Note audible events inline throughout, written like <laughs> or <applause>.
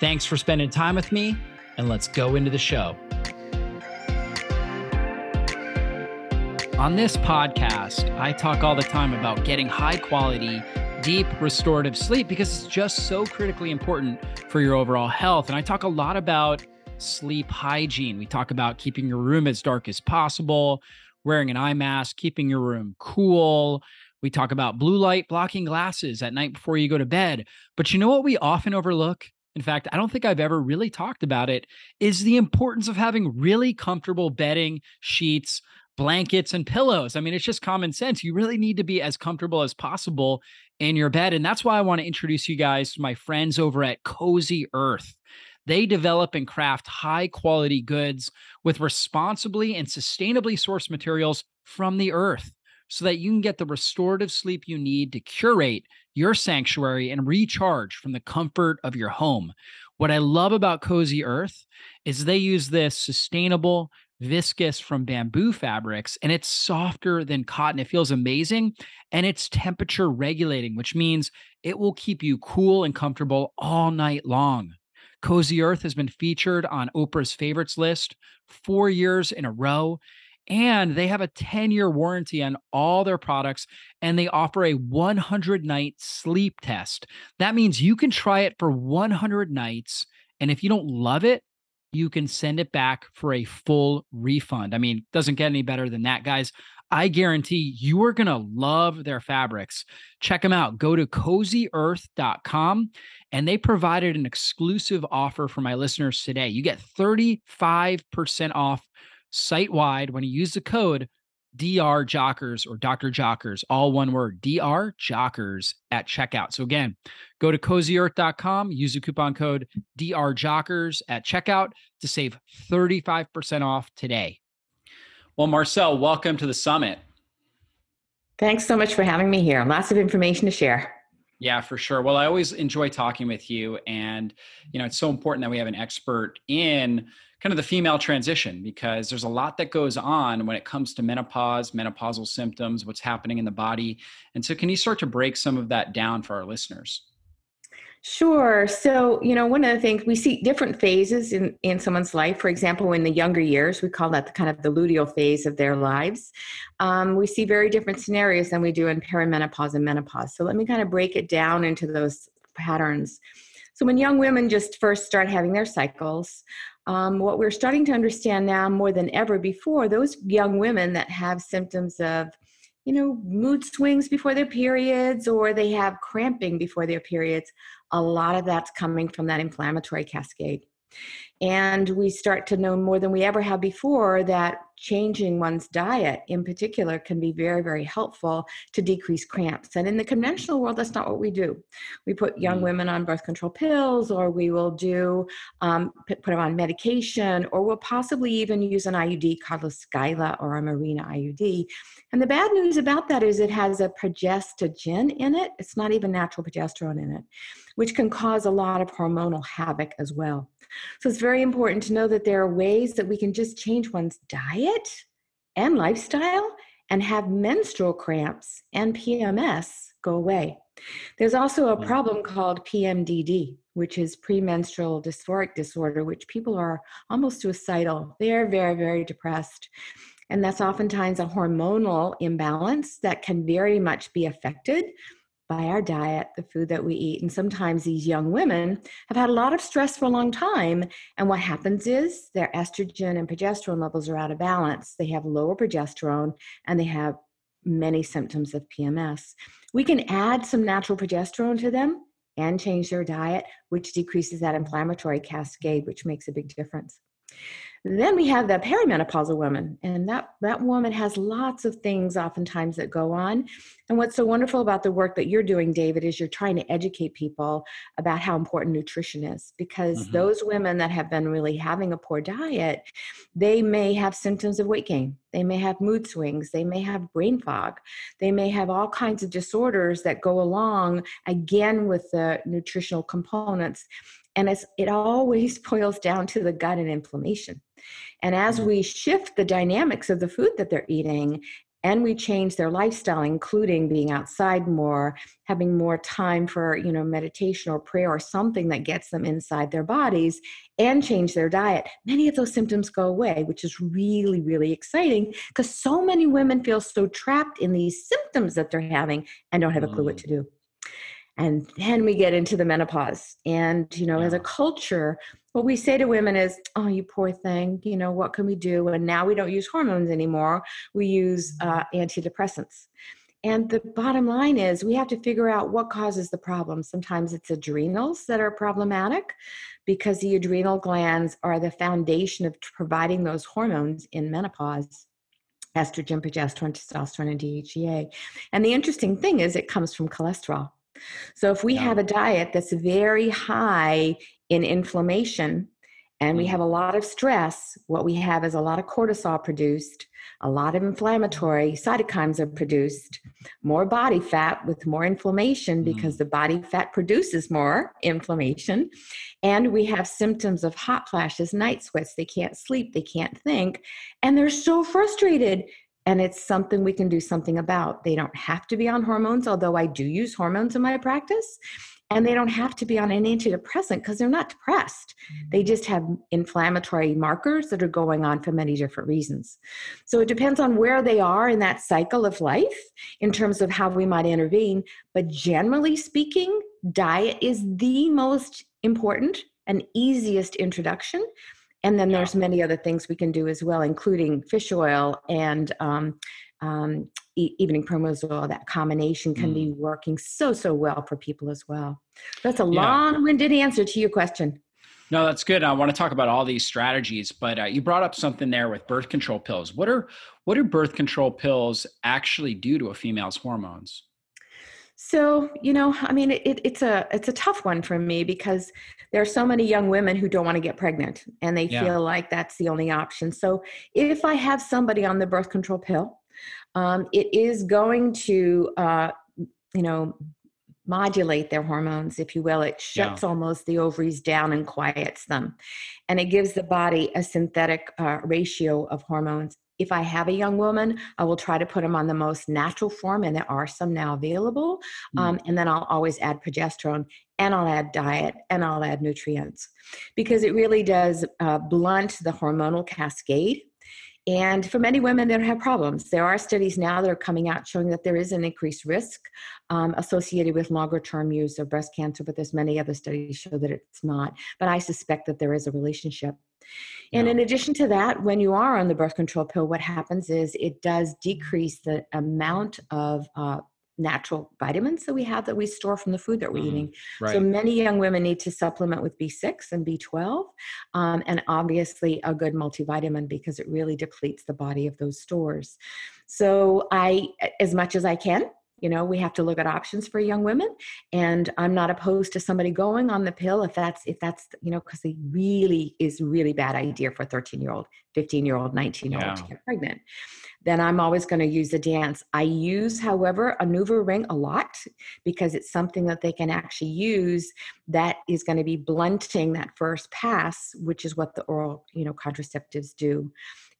Thanks for spending time with me, and let's go into the show. On this podcast, I talk all the time about getting high quality, deep restorative sleep because it's just so critically important for your overall health. And I talk a lot about sleep hygiene. We talk about keeping your room as dark as possible, wearing an eye mask, keeping your room cool. We talk about blue light blocking glasses at night before you go to bed. But you know what we often overlook? In fact, I don't think I've ever really talked about it, is the importance of having really comfortable bedding, sheets, blankets, and pillows. I mean, it's just common sense. You really need to be as comfortable as possible in your bed. And that's why I want to introduce you guys to my friends over at Cozy Earth. They develop and craft high quality goods with responsibly and sustainably sourced materials from the earth so that you can get the restorative sleep you need to curate your sanctuary and recharge from the comfort of your home. What I love about Cozy Earth is they use this sustainable viscose from bamboo fabrics and it's softer than cotton. It feels amazing and it's temperature regulating, which means it will keep you cool and comfortable all night long. Cozy Earth has been featured on Oprah's favorites list four years in a row and they have a 10 year warranty on all their products and they offer a 100 night sleep test. That means you can try it for 100 nights. And if you don't love it, you can send it back for a full refund. I mean, doesn't get any better than that, guys. I guarantee you are going to love their fabrics. Check them out. Go to cozyearth.com and they provided an exclusive offer for my listeners today. You get 35% off site wide when you use the code DR Jockers or Dr. Jockers, all one word, DR Jockers at checkout. So again, go to cozyearth.com, use the coupon code DR Jockers at checkout to save 35% off today. Well, Marcel, welcome to the summit. Thanks so much for having me here. Lots of information to share. Yeah, for sure. Well, I always enjoy talking with you and you know, it's so important that we have an expert in kind of the female transition because there's a lot that goes on when it comes to menopause, menopausal symptoms, what's happening in the body. And so, can you start to break some of that down for our listeners? Sure. So, you know, one of the things we see different phases in, in someone's life. For example, in the younger years, we call that the kind of the luteal phase of their lives. Um, we see very different scenarios than we do in perimenopause and menopause. So, let me kind of break it down into those patterns. So, when young women just first start having their cycles, um, what we're starting to understand now more than ever before, those young women that have symptoms of, you know, mood swings before their periods or they have cramping before their periods, a lot of that's coming from that inflammatory cascade. And we start to know more than we ever have before that changing one's diet in particular can be very, very helpful to decrease cramps. And in the conventional world, that's not what we do. We put young mm. women on birth control pills, or we will do um, put, put them on medication, or we'll possibly even use an IUD called a Skyla or a Mirena IUD. And the bad news about that is it has a progestogen in it. It's not even natural progesterone in it, which can cause a lot of hormonal havoc as well. So it's very important to know that there are ways that we can just change one's diet and lifestyle and have menstrual cramps and PMS go away. There's also a mm. problem called PMDD, which is premenstrual dysphoric disorder, which people are almost suicidal. They're very, very depressed. And that's oftentimes a hormonal imbalance that can very much be affected by our diet, the food that we eat. And sometimes these young women have had a lot of stress for a long time. And what happens is their estrogen and progesterone levels are out of balance. They have lower progesterone and they have many symptoms of PMS. We can add some natural progesterone to them and change their diet, which decreases that inflammatory cascade, which makes a big difference. Then we have the perimenopausal woman, and that, that woman has lots of things oftentimes that go on. And what's so wonderful about the work that you're doing, David, is you're trying to educate people about how important nutrition is because mm-hmm. those women that have been really having a poor diet, they may have symptoms of weight gain. They may have mood swings. They may have brain fog. They may have all kinds of disorders that go along again with the nutritional components and it always <laughs> boils down to the gut and inflammation. And as mm-hmm. we shift the dynamics of the food that they're eating and we change their lifestyle including being outside more having more time for you know meditation or prayer or something that gets them inside their bodies and change their diet many of those symptoms go away which is really really exciting because so many women feel so trapped in these symptoms that they're having and don't have a clue what mm. to do and then we get into the menopause and you know yeah. as a culture what we say to women is oh you poor thing you know what can we do? And now we don't use hormones anymore we use mm-hmm. uh, antidepressants. And the bottom line is we have to figure out what causes the problem. Sometimes it's adrenals that are problematic because the adrenal glands are the foundation of providing those hormones in menopause estrogen progesterone testosterone and dhea and the interesting thing is it comes from cholesterol so if we yeah. have a diet that's very high in inflammation and we mm-hmm. have a lot of stress, what we have is a lot of cortisol produced, a lot of inflammatory cytokines are produced, more body fat with more inflammation because mm. the body fat produces more inflammation. And we have symptoms of hot flashes, night sweats, they can't sleep, they can't think, and they're so frustrated and it's something we can do something about. They don't have to be on hormones, although I do use hormones in my practice. And they don't have to be on an antidepressant because they're not depressed. They just have inflammatory markers that are going on for many different reasons. So it depends on where they are in that cycle of life in terms of how we might intervene. But generally speaking, diet is the most important and easiest introduction and then there's many other things we can do as well, including fish oil and um, um, e- evening primrose oil. That combination can mm. be working so, so well for people as well. That's a yeah. long winded answer to your question. No, that's good. I want to talk about all these strategies, but uh, you brought up something there with birth control pills. What are what do birth control pills actually do to a female's hormones? So, you know, I mean, it, it's a it's a tough one for me because there are so many young women who don't want to get pregnant and they yeah. feel like that's the only option. So, if I have somebody on the birth control pill, um, it is going to, uh, you know, modulate their hormones, if you will. It shuts yeah. almost the ovaries down and quiets them, and it gives the body a synthetic uh, ratio of hormones if I have a young woman, I will try to put them on the most natural form, and there are some now available. Mm. Um, and then I'll always add progesterone, and I'll add diet, and I'll add nutrients because it really does uh, blunt the hormonal cascade. And for many women that have problems, there are studies now that are coming out showing that there is an increased risk um, associated with longer term use of breast cancer, but there's many other studies show that it's not. But I suspect that there is a relationship. And in addition to that, when you are on the birth control pill, what happens is it does decrease the amount of uh, natural vitamins that we have that we store from the food that we're mm, eating. Right. So many young women need to supplement with B6 and B12, um, and obviously a good multivitamin because it really depletes the body of those stores. So I, as much as I can, you know we have to look at options for young women and i'm not opposed to somebody going on the pill if that's if that's you know because it really is really bad idea for a 13 year old 15 year old 19 year old to get pregnant then i'm always going to use the dance i use however a NuvaRing a lot because it's something that they can actually use that is going to be blunting that first pass which is what the oral you know contraceptives do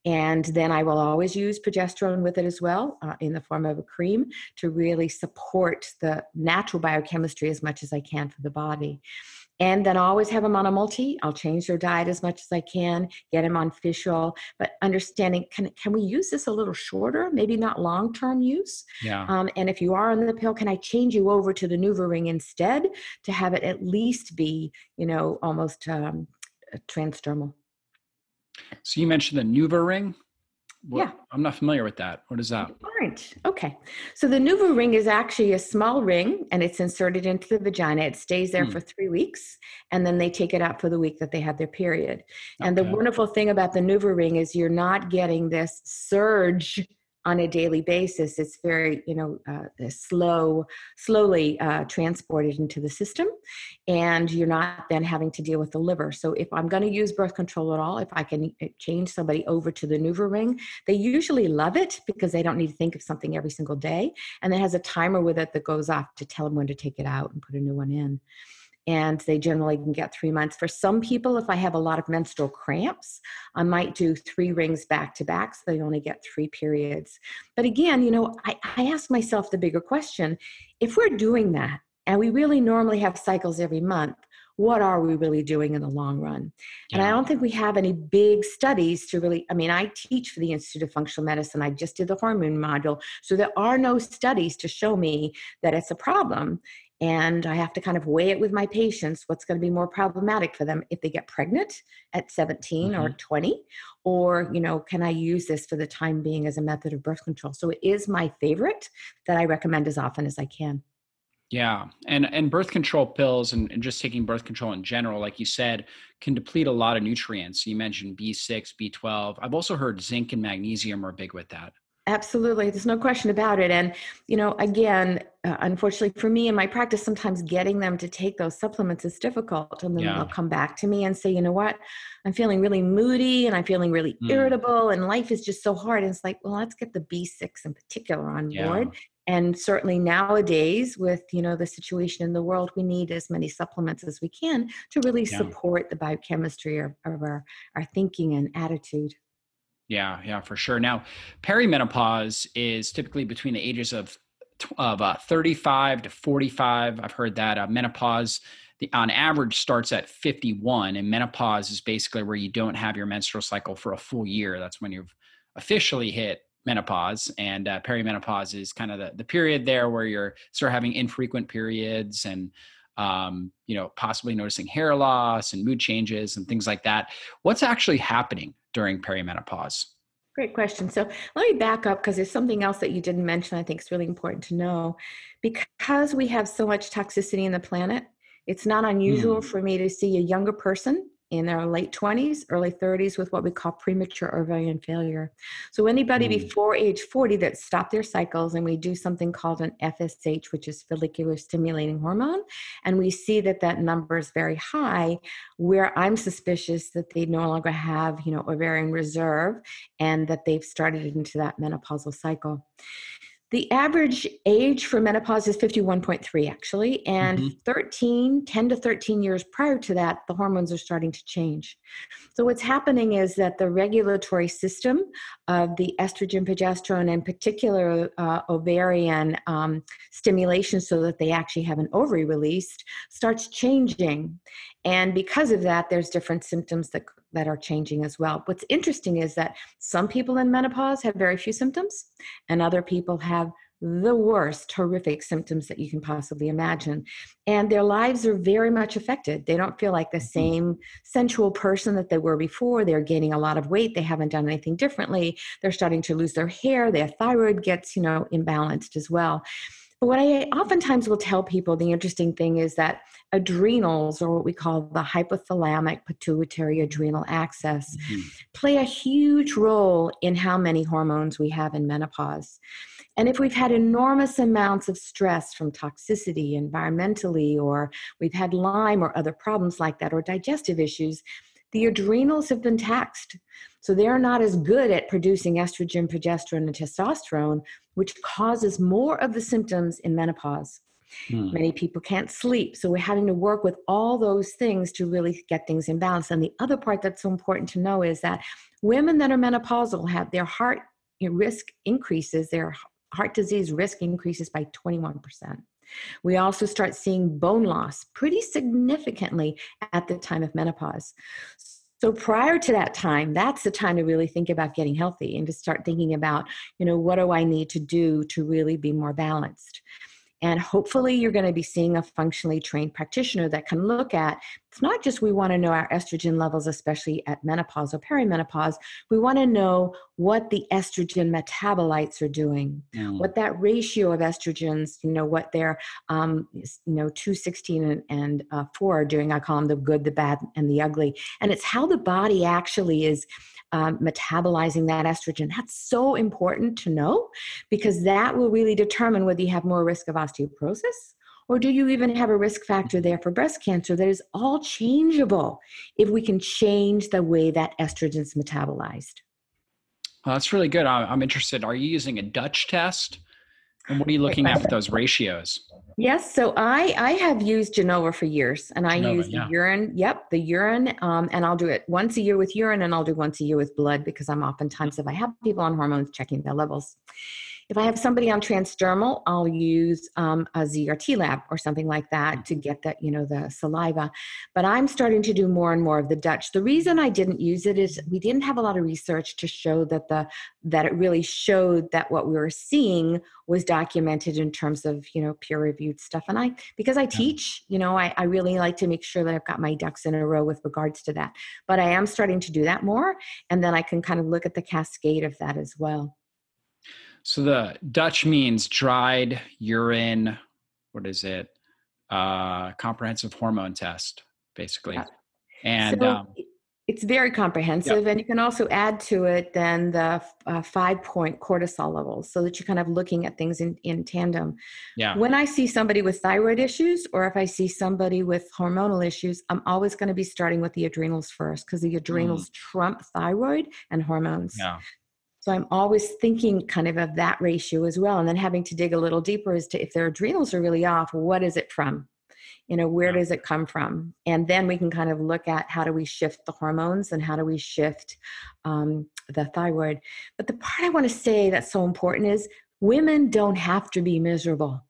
and then I will always use progesterone with it as well uh, in the form of a cream to really support the natural biochemistry as much as I can for the body. And then always have them on a multi. I'll change their diet as much as I can, get them on fish oil, but understanding can, can we use this a little shorter, maybe not long term use? Yeah. Um, and if you are on the pill, can I change you over to the NuvaRing instead to have it at least be, you know, almost um, transdermal? So you mentioned the NuvaRing. What, yeah. I'm not familiar with that. What is that? Aren't. Okay. So the NuvaRing is actually a small ring and it's inserted into the vagina. It stays there hmm. for three weeks and then they take it out for the week that they have their period. And the wonderful thing about the NuvaRing is you're not getting this surge on a daily basis it's very you know uh, slow slowly uh, transported into the system and you're not then having to deal with the liver. So if i'm going to use birth control at all if i can uh, change somebody over to the NuvaRing they usually love it because they don't need to think of something every single day and it has a timer with it that goes off to tell them when to take it out and put a new one in and they generally can get three months. For some people, if I have a lot of menstrual cramps, I might do three rings back to back so they only get three periods. But again, you know, I, I ask myself the bigger question if we're doing that and we really normally have cycles every month, what are we really doing in the long run? And I don't think we have any big studies to really, I mean, I teach for the Institute of Functional Medicine. I just did the hormone module. So there are no studies to show me that it's a problem and I have to kind of weigh it with my patients what's going to be more problematic for them if they get pregnant at 17 mm-hmm. or 20 or you know can I use this for the time being as a method of birth control? So it is my favorite that I recommend as often as I can. Yeah and and birth control pills and, and just taking birth control in general like you said can deplete a lot of nutrients. You mentioned b6 b12 I've also heard zinc and magnesium are big with that Absolutely. There's no question about it. And, you know, again, uh, unfortunately for me in my practice, sometimes getting them to take those supplements is difficult. And then yeah. they'll come back to me and say, you know what, I'm feeling really moody and I'm feeling really mm. irritable and life is just so hard. And it's like, well, let's get the B6 in particular on yeah. board. And certainly nowadays, with you know the situation in the world, we need as many supplements as we can to really yeah. support the biochemistry of, of our, our thinking and attitude. Yeah, yeah, for sure. Now, perimenopause is typically between the ages of of uh, 35 to 45. I've heard that uh, menopause, the, on average, starts at 51, and menopause is basically where you don't have your menstrual cycle for a full year. That's when you've officially hit menopause, and uh, perimenopause is kind of the, the period there where you're start having infrequent periods and um, you know possibly noticing hair loss and mood changes and things like that. What's actually happening during perimenopause? Great question. So let me back up because there's something else that you didn't mention I think is really important to know. Because we have so much toxicity in the planet, it's not unusual mm. for me to see a younger person in their late 20s, early 30s with what we call premature ovarian failure. So, anybody mm. before age 40 that stop their cycles, and we do something called an FSH, which is follicular stimulating hormone, and we see that that number is very high, where I'm suspicious that they no longer have, you know, ovarian reserve and that they've started into that menopausal cycle. The average age for menopause is 51.3, actually, and mm-hmm. 13, 10 to 13 years prior to that, the hormones are starting to change. So, what's happening is that the regulatory system of the estrogen, progesterone, and particular uh, ovarian um, stimulation, so that they actually have an ovary released, starts changing. And because of that, there's different symptoms that that are changing as well. What's interesting is that some people in menopause have very few symptoms, and other people have the worst horrific symptoms that you can possibly imagine. And their lives are very much affected. They don't feel like the mm-hmm. same sensual person that they were before. They're gaining a lot of weight. They haven't done anything differently. They're starting to lose their hair. Their thyroid gets, you know, imbalanced as well. But what I oftentimes will tell people the interesting thing is that adrenals, or what we call the hypothalamic pituitary adrenal axis, mm-hmm. play a huge role in how many hormones we have in menopause. And if we've had enormous amounts of stress from toxicity, environmentally, or we've had Lyme or other problems like that, or digestive issues, the adrenals have been taxed. So they're not as good at producing estrogen, progesterone, and testosterone, which causes more of the symptoms in menopause. Hmm. Many people can't sleep. So we're having to work with all those things to really get things in balance. And the other part that's so important to know is that women that are menopausal have their heart risk increases, their heart disease risk increases by 21%. We also start seeing bone loss pretty significantly at the time of menopause. So prior to that time, that's the time to really think about getting healthy and to start thinking about, you know, what do I need to do to really be more balanced? And hopefully, you're going to be seeing a functionally trained practitioner that can look at it's not just we want to know our estrogen levels, especially at menopause or perimenopause. We want to know what the estrogen metabolites are doing, mm. what that ratio of estrogens, you know, what their, um, you know, 216 and, and uh, 4 are doing. I call them the good, the bad, and the ugly. And it's how the body actually is um, metabolizing that estrogen. That's so important to know because that will really determine whether you have more risk of osteoporosis or do you even have a risk factor there for breast cancer that is all changeable if we can change the way that estrogen is metabolized? Well, that's really good. I'm interested. Are you using a Dutch test? And what are you looking at for those ratios? Yes, so I I have used Genova for years, and I Genova, use the yeah. urine. Yep, the urine, um, and I'll do it once a year with urine, and I'll do once a year with blood because I'm oftentimes if I have people on hormones checking their levels. If I have somebody on transdermal, I'll use um, a ZRT lab or something like that to get that, you know, the saliva. But I'm starting to do more and more of the Dutch. The reason I didn't use it is we didn't have a lot of research to show that the that it really showed that what we were seeing was documented in terms of you know peer reviewed stuff. And i because i teach you know I, I really like to make sure that i've got my ducks in a row with regards to that. But i am starting to do that more and then i can kind of look at the cascade of that as well so the Dutch means dried urine. What is it? Uh, comprehensive hormone test, basically. Yeah. And so um, it's very comprehensive, and you can also add to it then the uh, five point cortisol levels, so that you're kind of looking at things in in tandem. Yeah. When I see somebody with thyroid issues, or if I see somebody with hormonal issues, I'm always going to be starting with the adrenals first because the adrenals mm. trump thyroid and hormones. Yeah. So I'm always thinking kind of of that ratio as well. And then having to dig a little deeper as to if their adrenals are really off, what is it from? You know, where does it come from? And then we can kind of look at how do we shift the hormones and how do we shift um, the thyroid. But the part I want to say that's so important is women don't have to be miserable.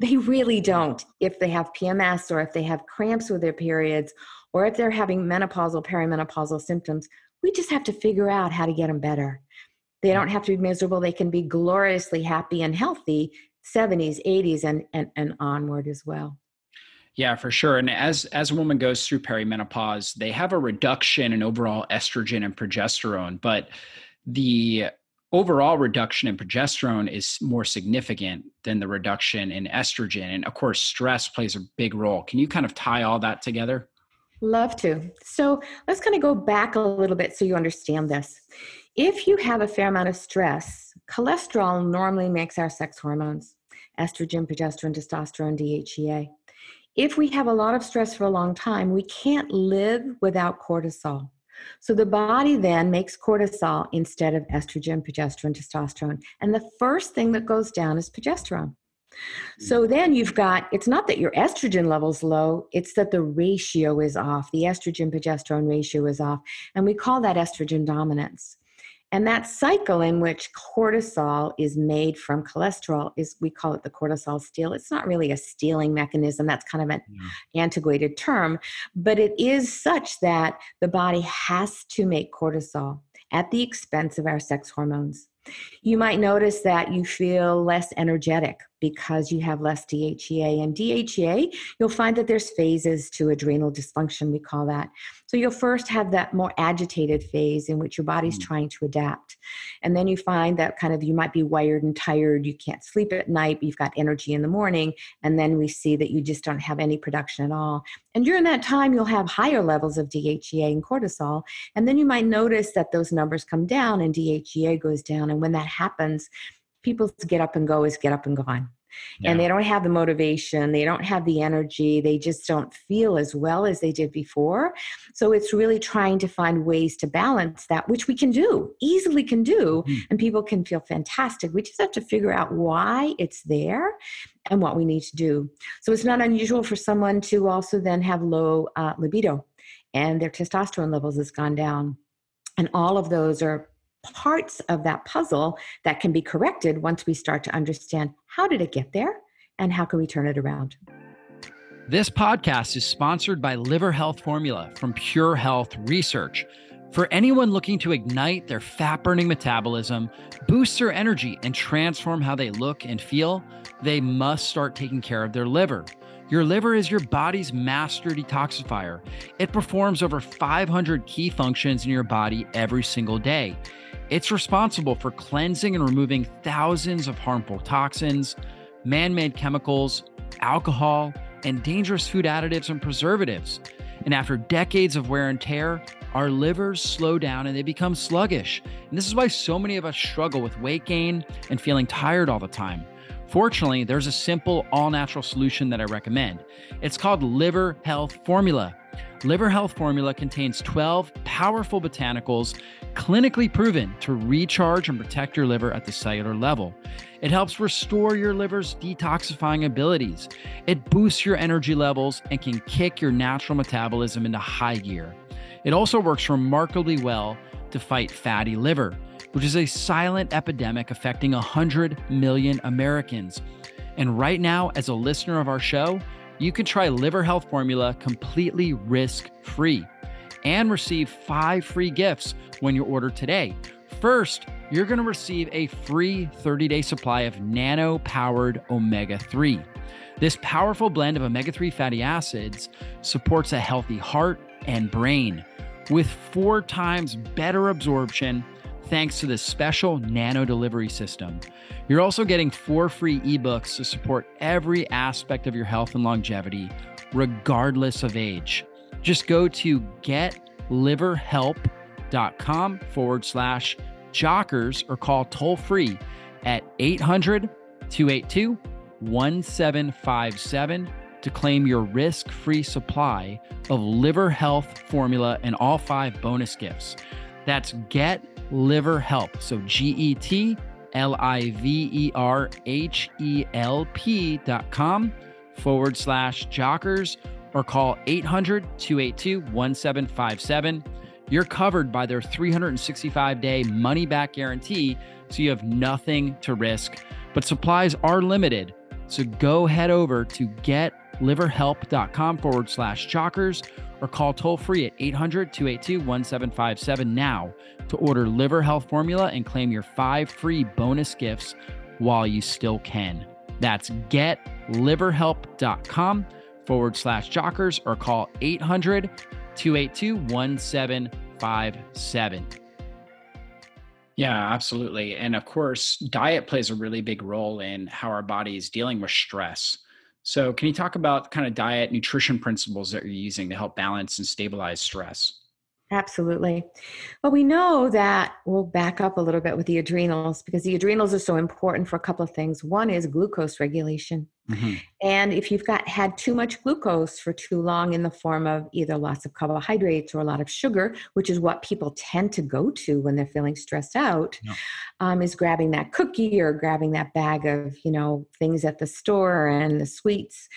They really don't. If they have PMS or if they have cramps with their periods or if they're having menopausal, perimenopausal symptoms, we just have to figure out how to get them better. They don't have to be miserable. They can be gloriously happy and healthy 70s, 80s, and, and, and onward as well. Yeah, for sure. And as as a woman goes through perimenopause, they have a reduction in overall estrogen and progesterone, but the overall reduction in progesterone is more significant than the reduction in estrogen. And of course, stress plays a big role. Can you kind of tie all that together? Love to. So let's kind of go back a little bit so you understand this. If you have a fair amount of stress, cholesterol normally makes our sex hormones estrogen, progesterone, testosterone, DHEA. If we have a lot of stress for a long time, we can't live without cortisol. So the body then makes cortisol instead of estrogen, progesterone, testosterone. And the first thing that goes down is progesterone. So mm. then you've got it's not that your estrogen level's low, it's that the ratio is off. The estrogen progesterone ratio is off. And we call that estrogen dominance. And that cycle in which cortisol is made from cholesterol is, we call it the cortisol steal. It's not really a stealing mechanism, that's kind of an yeah. antiquated term, but it is such that the body has to make cortisol at the expense of our sex hormones. You might notice that you feel less energetic because you have less DHEA. And DHEA, you'll find that there's phases to adrenal dysfunction, we call that. So you'll first have that more agitated phase in which your body's mm. trying to adapt. And then you find that kind of you might be wired and tired, you can't sleep at night, you've got energy in the morning. And then we see that you just don't have any production at all. And during that time, you'll have higher levels of DHEA and cortisol. And then you might notice that those numbers come down and DHEA goes down. And when that happens, people's get up and go is get up and gone yeah. and they don't have the motivation they don't have the energy they just don't feel as well as they did before. So it's really trying to find ways to balance that which we can do easily can do mm-hmm. and people can feel fantastic. We just have to figure out why it's there and what we need to do. So it's not unusual for someone to also then have low uh, libido and their testosterone levels has gone down. And all of those are parts of that puzzle that can be corrected once we start to understand how did it get there and how can we turn it around. This podcast is sponsored by Liver Health Formula from Pure Health Research. For anyone looking to ignite their fat burning metabolism, boost their energy, and transform how they look and feel, they must start taking care of their liver. Your liver is your body's master detoxifier. It performs over 500 key functions in your body every single day. It's responsible for cleansing and removing thousands of harmful toxins, man made chemicals, alcohol, and dangerous food additives and preservatives. And after decades of wear and tear, our livers slow down and they become sluggish. And this is why so many of us struggle with weight gain and feeling tired all the time. Fortunately, there's a simple, all natural solution that I recommend. It's called Liver Health Formula. Liver Health Formula contains 12 powerful botanicals clinically proven to recharge and protect your liver at the cellular level. It helps restore your liver's detoxifying abilities. It boosts your energy levels and can kick your natural metabolism into high gear. It also works remarkably well to fight fatty liver, which is a silent epidemic affecting 100 million Americans. And right now, as a listener of our show, you can try Liver Health Formula completely risk free and receive five free gifts when you order today. First, you're going to receive a free 30 day supply of nano powered omega 3. This powerful blend of omega 3 fatty acids supports a healthy heart and brain with four times better absorption thanks to this special nano delivery system. You're also getting four free ebooks to support every aspect of your health and longevity, regardless of age. Just go to getliverhelp.com forward slash jockers or call toll free at 800 282 1757 to claim your risk free supply of liver health formula and all five bonus gifts. That's Get Liver Help. So G E T L I V E R H E L P dot com forward slash jockers or call 800 282 1757. You're covered by their 365 day money back guarantee, so you have nothing to risk. But supplies are limited. So go head over to getliverhelp.com forward slash jockers or call toll free at 800 282 1757 now to order Liver Health Formula and claim your five free bonus gifts while you still can. That's getliverhelp.com forward slash jockers or call 800 282 1757. Yeah, absolutely. And of course, diet plays a really big role in how our body is dealing with stress. So, can you talk about kind of diet nutrition principles that you're using to help balance and stabilize stress? Absolutely. Well, we know that we'll back up a little bit with the adrenals because the adrenals are so important for a couple of things. One is glucose regulation. Mm-hmm. And if you've got had too much glucose for too long in the form of either lots of carbohydrates or a lot of sugar, which is what people tend to go to when they're feeling stressed out, yeah. um, is grabbing that cookie or grabbing that bag of, you know, things at the store and the sweets.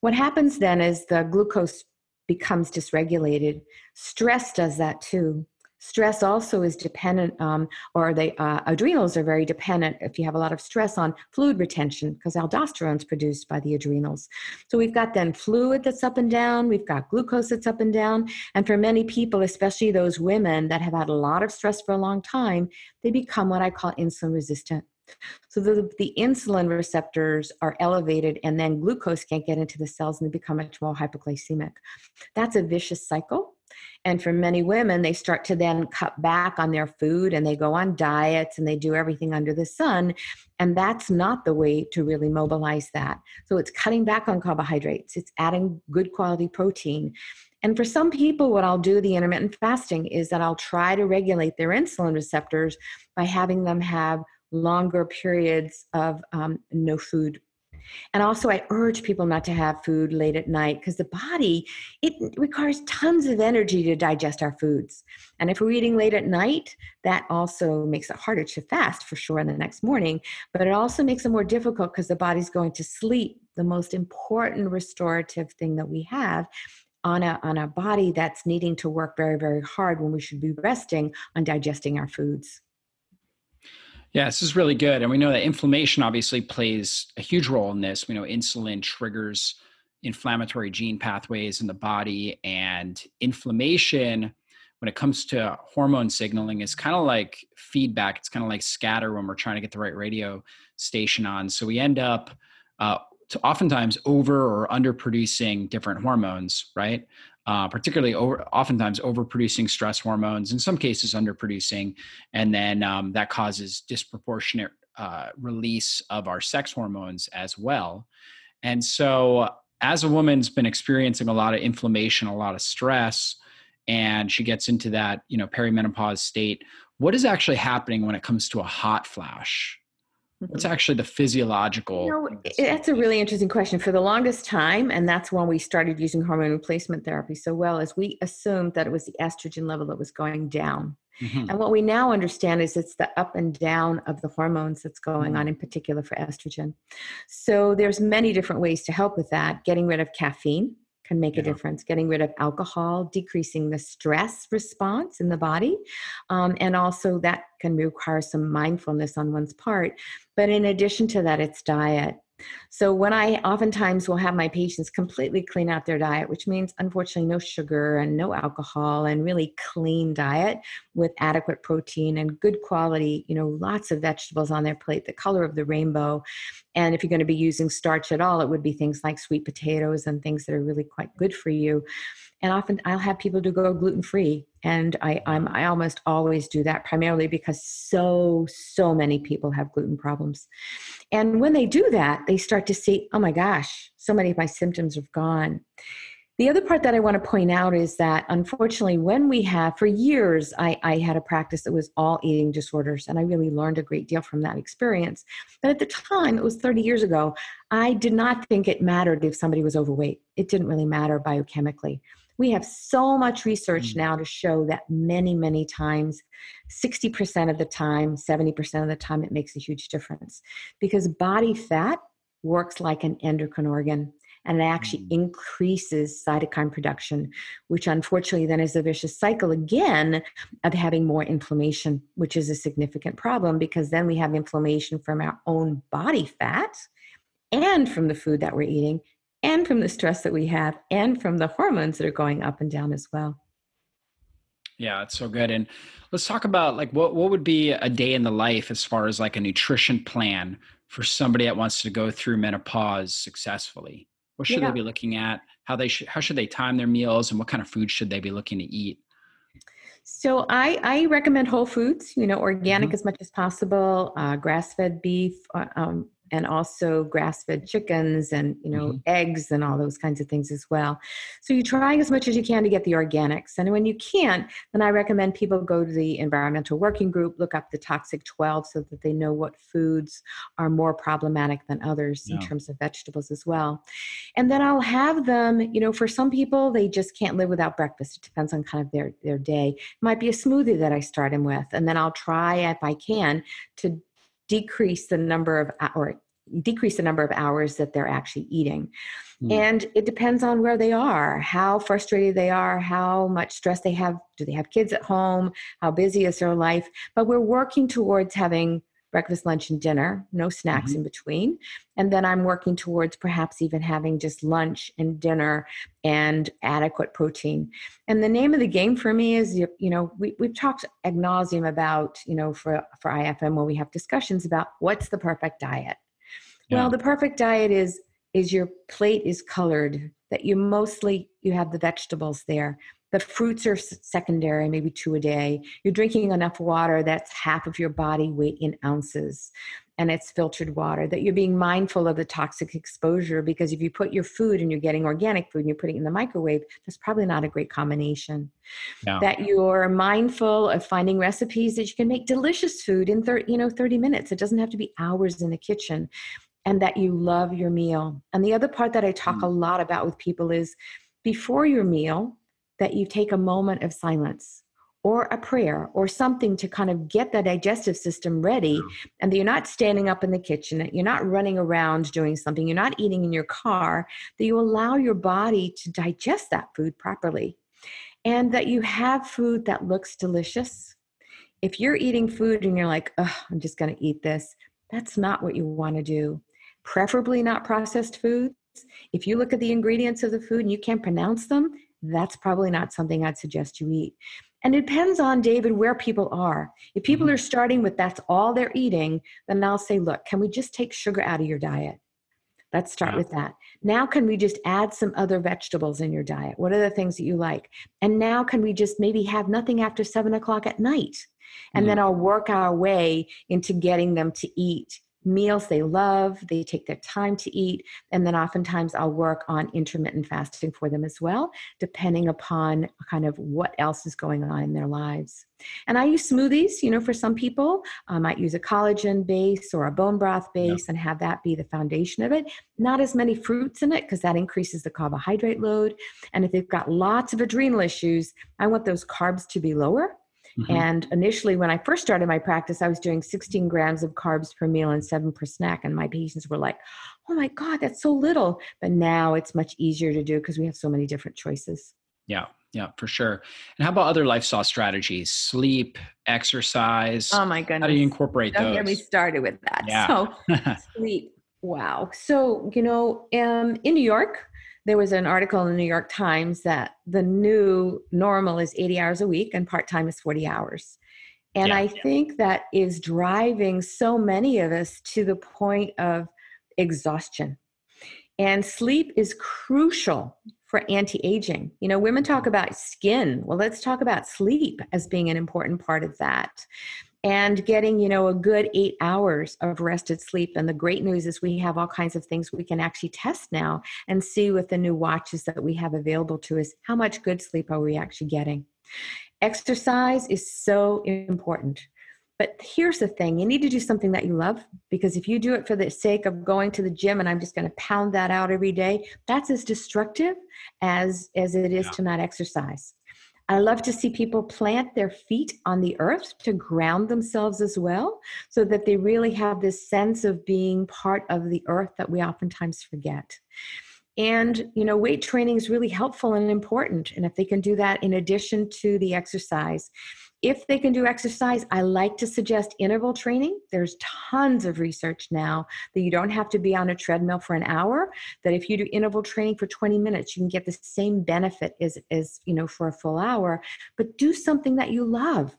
What happens then is the glucose becomes dysregulated. Stress does that too. Stress also is dependent, um, or the uh, adrenals are very dependent if you have a lot of stress on fluid retention because aldosterone is produced by the adrenals. So we've got then fluid that's up and down, we've got glucose that's up and down. And for many people, especially those women that have had a lot of stress for a long time, they become what I call insulin resistant. So the, the insulin receptors are elevated, and then glucose can't get into the cells and they become much more hypoglycemic. That's a vicious cycle. And for many women, they start to then cut back on their food and they go on diets and they do everything under the sun. And that's not the way to really mobilize that. So it's cutting back on carbohydrates, it's adding good quality protein. And for some people, what I'll do the intermittent fasting is that I'll try to regulate their insulin receptors by having them have longer periods of um, no food and also i urge people not to have food late at night because the body it requires tons of energy to digest our foods. And if we're eating late at night that also makes it harder to fast for sure in the next morning. But it also makes it more difficult because the body's going to sleep. The most important restorative thing that we have on a on a body that's needing to work very very hard when we should be resting on digesting our foods yeah, this is really good. And we know that inflammation obviously plays a huge role in this. We know insulin triggers inflammatory gene pathways in the body, and inflammation, when it comes to hormone signaling, is kind of like feedback. It's kind of like scatter when we're trying to get the right radio station on. So we end up uh, oftentimes over or under producing different hormones, right? Uh, particularly over, oftentimes overproducing stress hormones, in some cases underproducing, and then um, that causes disproportionate uh, release of our sex hormones as well. And so, as a woman's been experiencing a lot of inflammation, a lot of stress, and she gets into that you know perimenopause state, what is actually happening when it comes to a hot flash? What's mm-hmm. actually the physiological? You know, that's a really interesting question. For the longest time, and that's when we started using hormone replacement therapy so well, as we assumed that it was the estrogen level that was going down. Mm-hmm. And what we now understand is it's the up and down of the hormones that's going mm-hmm. on, in particular for estrogen. So there's many different ways to help with that. Getting rid of caffeine, can make yeah. a difference. Getting rid of alcohol, decreasing the stress response in the body, um, and also that can require some mindfulness on one's part. But in addition to that, it's diet. So when I oftentimes will have my patients completely clean out their diet, which means unfortunately no sugar and no alcohol and really clean diet with adequate protein and good quality, you know, lots of vegetables on their plate, the color of the rainbow. And if you're going to be using starch at all, it would be things like sweet potatoes and things that are really quite good for you and often I'll have people to go gluten free, and I I'm, I almost always do that primarily because so so many people have gluten problems, and when they do that, they start to see, oh my gosh, so many of my symptoms have gone. The other part that I want to point out is that unfortunately, when we have, for years, I, I, had a practice that was all eating disorders, and I really learned a great deal from that experience. But at the time, it was 30 years ago, I did not think it mattered if somebody was overweight. It didn't really matter biochemically we have so much research mm. now to show that many many times 60% of the time 70% of the time it makes a huge difference because body fat works like an endocrine organ and it actually mm. increases cytokine production, which unfortunately then is a vicious cycle again of having more inflammation, which is a significant problem because then we have inflammation from our own body fat and from the food that we're eating and from the stress that we have and from the hormones that are going up and down as well. Yeah, it's so good. And let's talk about like what what would be a day in the life as far as like a nutrition plan for somebody that wants to go through menopause successfully. What should yeah. they be looking at? How they should how should they time their meals and what kind of food should they be looking to eat? So I, I recommend whole foods, you know, organic mm-hmm. as much as possible, uh, grass-fed beef, uh, um, and also grass-fed chickens and you know mm-hmm. eggs and all those kinds of things as well so you try as much as you can to get the organics and when you can't then i recommend people go to the environmental working group look up the toxic 12 so that they know what foods are more problematic than others yeah. in terms of vegetables as well and then i'll have them you know for some people they just can't live without breakfast it depends on kind of their their day it might be a smoothie that i start them with and then i'll try if i can to decrease the number of or decrease the number of hours that they're actually eating. Mm. And it depends on where they are, how frustrated they are, how much stress they have. Do they have kids at home? How busy is their life? But we're working towards having breakfast, lunch, and dinner, no snacks mm-hmm. in between. And then I'm working towards perhaps even having just lunch and dinner and adequate protein. And the name of the game for me is, you know, we, we've talked ad nauseum about, you know, for, for IFM when we have discussions about what's the perfect diet. Yeah. Well, the perfect diet is is your plate is colored that you mostly you have the vegetables there the fruits are secondary maybe two a day you're drinking enough water that's half of your body weight in ounces and it's filtered water that you're being mindful of the toxic exposure because if you put your food and you're getting organic food and you're putting it in the microwave that's probably not a great combination no. that you're mindful of finding recipes that you can make delicious food in 30 you know 30 minutes it doesn't have to be hours in the kitchen and that you love your meal. And the other part that I talk mm. a lot about with people is before your meal, that you take a moment of silence or a prayer or something to kind of get the digestive system ready and that you're not standing up in the kitchen that you're not running around doing something you're not eating in your car that you allow your body to digest that food properly and that you have food that looks delicious. If you're eating food and you're like oh i'm just going to eat this that's not what you want to do. Preferably not processed foods. If you look at the ingredients of the food and you can't pronounce them, that's probably not something I'd suggest you eat. And it depends on, David, where people are. If people mm-hmm. are starting with that's all they're eating, then I'll say, look, can we just take sugar out of your diet? Let's start yeah. with that. Now, can we just add some other vegetables in your diet? What are the things that you like? And now, can we just maybe have nothing after seven o'clock at night? And mm-hmm. then I'll work our way into getting them to eat meals they love, they take their time to eat, and then oftentimes I'll work on intermittent fasting for them as well, depending upon kind of what else is going on in their lives. And I use smoothies, you know, for some people. I might use a collagen base or a bone broth base and have that be the foundation of it. Not as many fruits in it because that increases the carbohydrate load. And if they've got lots of adrenal issues, I want those carbs to be lower Mm-hmm. And initially, when I first started my practice, I was doing 16 grams of carbs per meal and seven per snack. And my patients were like, oh my God, that's so little. But now it's much easier to do because we have so many different choices. Yeah, yeah, for sure. And how about other lifestyle strategies? Sleep, exercise. Oh my goodness. How do you incorporate Don't those? get me started with that. Yeah. So <laughs> sleep. Wow. So, you know, um, in New York, there was an article in the New York Times that the new normal is 80 hours a week and part time is 40 hours. And yeah, I yeah. think that is driving so many of us to the point of exhaustion. And sleep is crucial for anti aging. You know, women talk mm-hmm. about skin. Well, let's talk about sleep as being an important part of that and getting you know a good eight hours of rested sleep. And the great news is we have all kinds of things we can actually test now and see with the new watches that we have available to us how much good sleep are we actually getting. Exercise is so important. But here's the thing you need to do something that you love because if you do it for the sake of going to the gym and i'm just going to pound that out every day that's as destructive as as it is yeah. to not exercise I love to see people plant their feet on the earth to ground themselves as well, so that they really have this sense of being part of the earth that we oftentimes forget. And, you know, weight training is really helpful and important. And if they can do that in addition to the exercise, if they can do exercise, I like to suggest interval training. There's tons of research now that you don't have to be on a treadmill for an hour, that if you do interval training for 20 minutes, you can get the same benefit as, as you know, for a full hour, but do something that you love.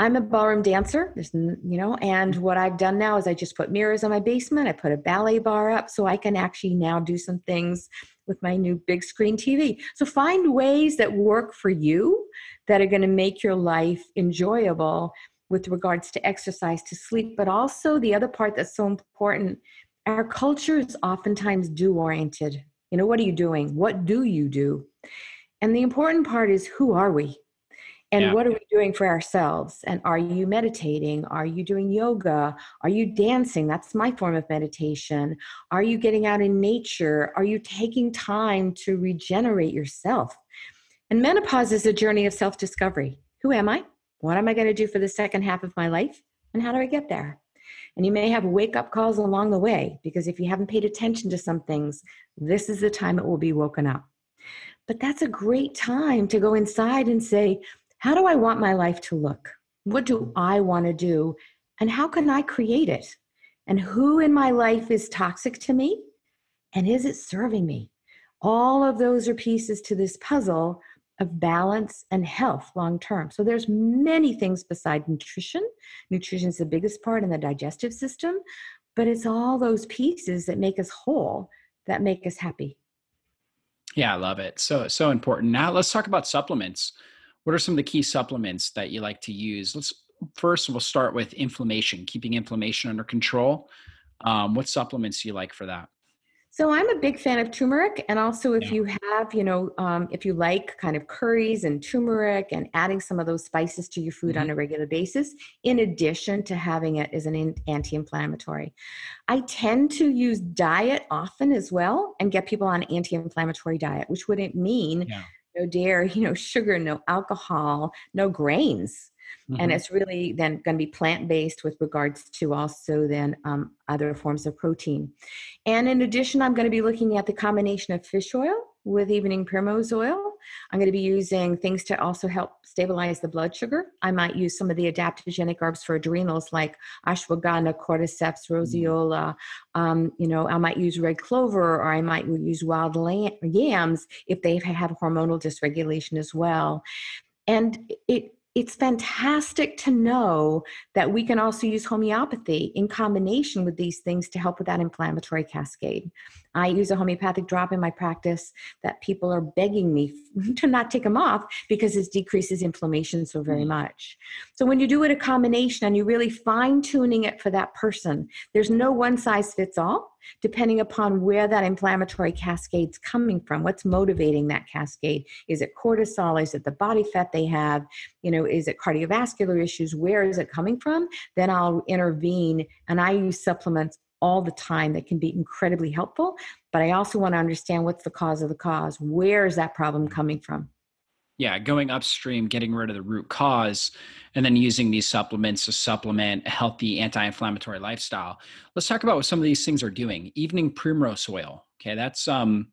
I'm a ballroom dancer, you know, and what I've done now is I just put mirrors in my basement. I put a ballet bar up so I can actually now do some things with my new big screen TV. So find ways that work for you that are going to make your life enjoyable with regards to exercise, to sleep, but also the other part that's so important. Our culture is oftentimes do oriented. You know, what are you doing? What do you do? And the important part is who are we? And yeah. what are we doing for ourselves? And are you meditating? Are you doing yoga? Are you dancing? That's my form of meditation. Are you getting out in nature? Are you taking time to regenerate yourself? And menopause is a journey of self discovery who am i? What am i going to do for the second half of my life? And how do i get there? And you may have wake up calls along the way because if you haven't paid attention to some things this is the time it will be woken up. But that's a great time to go inside and say how do I want my life to look? What do mm-hmm. I want to do? And how can I create it? And who in my life is toxic to me? And is it serving me? All of those are pieces to this puzzle of balance and health long term. So there's many things beside nutrition. Nutrition is the biggest part in the digestive system, but it's all those pieces that make us whole that make us happy. Yeah, I love it. So so important. Now let's talk about supplements what are some of the key supplements that you like to use? Let's first we'll start with inflammation, keeping inflammation under control. Um, what supplements do you like for that? So I'm a big fan of turmeric, and also if yeah. you have, you know, um, if you like kind of curries and turmeric and adding some of those spices to your food mm-hmm. on a regular basis, in addition to having it as an anti-inflammatory. I tend to use diet often as well, and get people on anti-inflammatory diet, which wouldn't mean yeah no dairy, <laughs> you know, sugar, no alcohol, no grains. Mm-hmm. And it's really then going to be plant based with regards to also then um, other forms of protein. And in addition, I'm going to be looking at the combination of fish oil with evening primrose oil. I'm going to be using things to also help stabilize the blood sugar. I might use some of the adaptogenic herbs for adrenals like ashwagandha, cordyceps, mm-hmm. rhodiola. Um, you know, I might use red clover or I might use wild yams if they have hormonal dysregulation as well. And it it's fantastic to know that we can also use homeopathy in combination with these things to help with that inflammatory cascade. I use a homeopathic drop in my practice that people are begging me <laughs> to not take them off because it decreases inflammation so very mm. much. So when you do it a combination and you're really fine tuning it for that person, there's no one size fits all depending upon where that inflammatory cascade's coming from. What's motivating that cascade? Is it cortisol? Is it the body fat they have? You know is it cardiovascular issues? Where is it coming from? Then i'll intervene and i use supplements all the time that can be incredibly helpful but i also want to understand what's the cause of the cause? Where is that problem coming from yeah, going upstream, getting rid of the root cause, and then using these supplements to supplement a healthy anti-inflammatory lifestyle. Let's talk about what some of these things are doing. Evening primrose oil. Okay, that's um,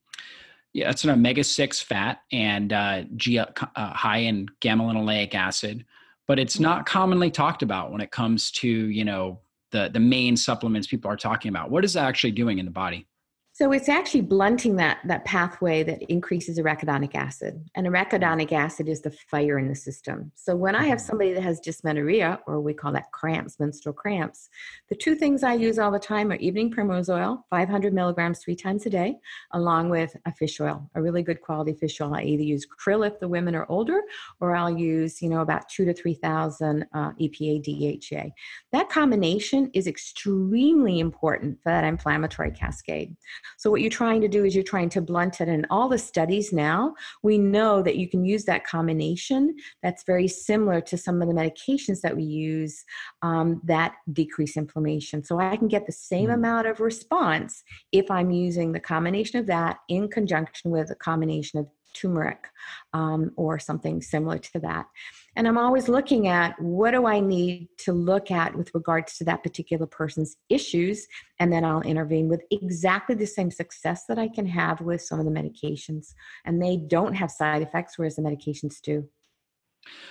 yeah, that's an omega-6 fat and uh, G, uh, high in gamma linolenic acid, but it's not commonly talked about when it comes to you know the the main supplements people are talking about. What is that actually doing in the body? So it's actually blunting that, that pathway that increases arachidonic acid. And arachidonic acid is the fire in the system. So when I have mm-hmm. somebody that has dysmenorrhea, or we call that cramps, menstrual cramps, the two things I use all the time are evening primrose oil, 500 milligrams three times a day, along with a fish oil, a really good quality fish oil. I either use krill if the women are older, or I'll use, you know, about two to 3,000 uh, EPA DHA. That combination is extremely important for that inflammatory cascade. So, what you're trying to do is you're trying to blunt it. And all the studies now, we know that you can use that combination that's very similar to some of the medications that we use um, that decrease inflammation. So, I can get the same mm. amount of response if I'm using the combination of that in conjunction with a combination of turmeric um, or something similar to that. And I'm always looking at what do I need to look at with regards to that particular person's issues, and then I'll intervene with exactly the same success that I can have with some of the medications. And they don't have side effects, whereas the medications do.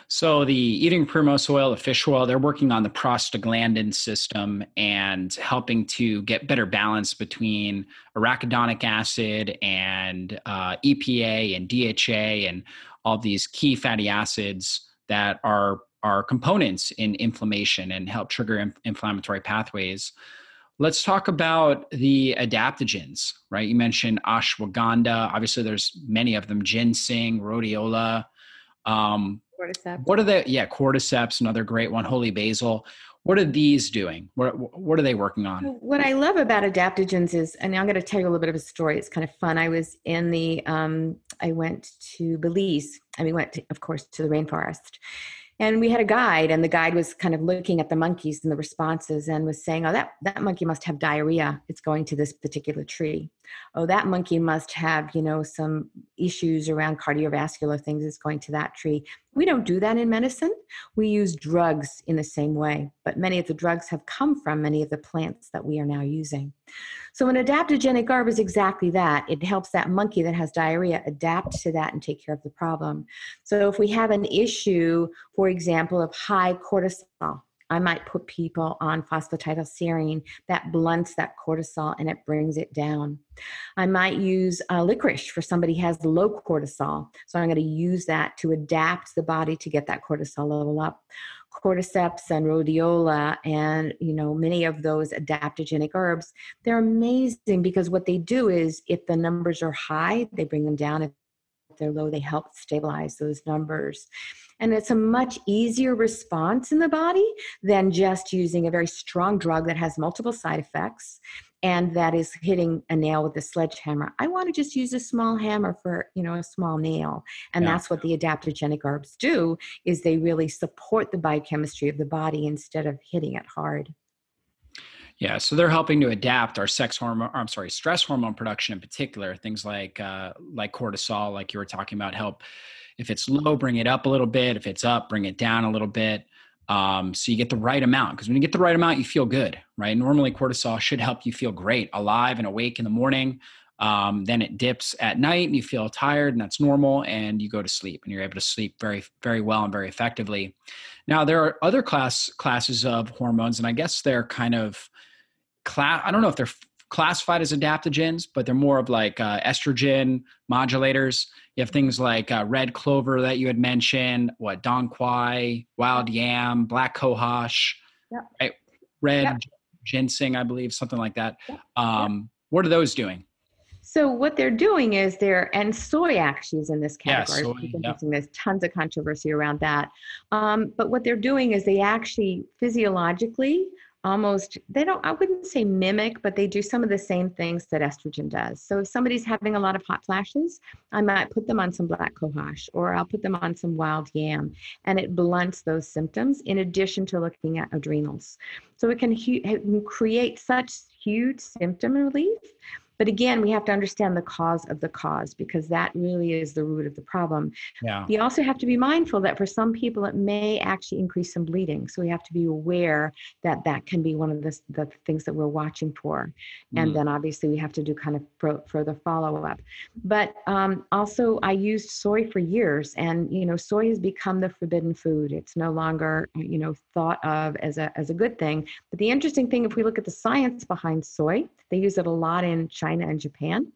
So the evening primrose oil, the fish oil, they're working on the prostaglandin system and helping to get better balance between arachidonic acid and uh, EPA and DHA and all these key fatty acids that are are components in inflammation and help trigger inflammatory pathways. Let's talk about the adaptogens, right? You mentioned ashwagandha. Obviously, there's many of them: ginseng, rhodiola. Um, cordyceps. What are the yeah cordyceps? Another great one. Holy basil. What are these doing? What what are they working on? What I love about adaptogens is, and I'm going to tell you a little bit of a story. It's kind of fun. I was in the, um, I went to Belize, and we went, to, of course, to the rainforest, and we had a guide and the guide was kind of looking at the monkeys and the responses and was saying oh that that monkey must have diarrhea. It's going to this particular tree. Oh that monkey must have you know some issues around cardiovascular things. It's going to that tree. We don't do that in medicine. We use drugs in the same way but many of the drugs have come from many of the plants that we are now using so an adaptogenic herb is exactly that. It helps that monkey that has diarrhea adapt to that and take care of the problem. So if we have an issue, for example, of high cortisol, I might put people on phosphatidylserine that blunts that cortisol and it brings it down. I might use uh, licorice for somebody has low cortisol. So I'm going to use that to adapt the body to get that cortisol level up cordyceps and rhodiola and you know many of those adaptogenic herbs they're amazing because what they do is if the numbers are high they bring them down if they're low they help stabilize those numbers and it's a much easier response in the body than just using a very strong drug that has multiple side effects and that is hitting a nail with a sledgehammer. I want to just use a small hammer for, you know, a small nail. And yeah. that's what the adaptogenic herbs do is they really support the biochemistry of the body instead of hitting it hard. Yeah, so they're helping to adapt our sex hormone. I'm sorry, stress hormone production in particular. Things like uh, like cortisol, like you were talking about, help. If it's low, bring it up a little bit. If it's up, bring it down a little bit. Um, so you get the right amount because when you get the right amount, you feel good, right? Normally, cortisol should help you feel great, alive, and awake in the morning. Um, then it dips at night and you feel tired, and that's normal. And you go to sleep, and you're able to sleep very, very well and very effectively. Now, there are other class classes of hormones, and I guess they're kind of class. I don't know if they're classified as adaptogens, but they're more of like uh, estrogen modulators. You have things like uh, red clover that you had mentioned, what dong quai, wild yam, black cohosh, yep. right? red yep. ginseng, I believe, something like that. Yep. Um, what are those doing? So what they're doing is they're and soy actually is in this category. Yeah, soy, There's tons of controversy around that. Um, but what they're doing is they actually physiologically almost they don't i wouldn't say mimic but they do some of the same things that estrogen does. So if somebody's having a lot of hot flashes i might put them on some black cohosh or i'll put them on some wild yam and it blunts those symptoms in addition to looking at adrenals. So it can, hu- it can create such huge symptom relief but again, we have to understand the cause of the cause because that really is the root of the problem. Yeah. You also have to be mindful that for some people it may actually increase some bleeding. So we have to be aware that that can be one of the, the things that we're watching for. And mm. then obviously we have to do kind of pro, further follow up. But um, also, I used soy for years, and you know, soy has become the forbidden food. It's no longer you know thought of as a as a good thing. But the interesting thing, if we look at the science behind soy, they use it a lot in China China and Japan.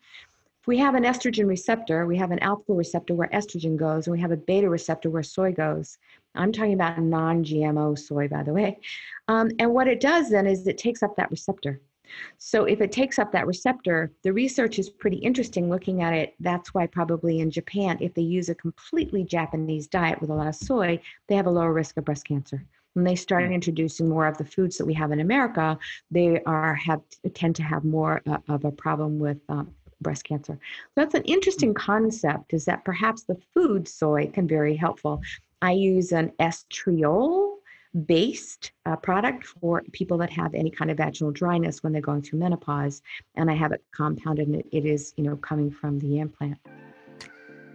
If we have an estrogen receptor, we have an alpha receptor where estrogen goes, and we have a beta receptor where soy goes. I'm talking about non GMO soy, by the way. Um, and what it does then is it takes up that receptor. So if it takes up that receptor, the research is pretty interesting looking at it. That's why probably in Japan, if they use a completely Japanese diet with a lot of soy, they have a lower risk of breast cancer when they start introducing more of the foods that we have in America, they are have tend to have more uh, of a problem with um, breast cancer. So that's an interesting concept. Is that perhaps the food soy can be very helpful. I use an estriol based uh, product for people that have any kind of vaginal dryness when they're going through menopause, and I have it compounded, and it, is you know coming from the yam plant.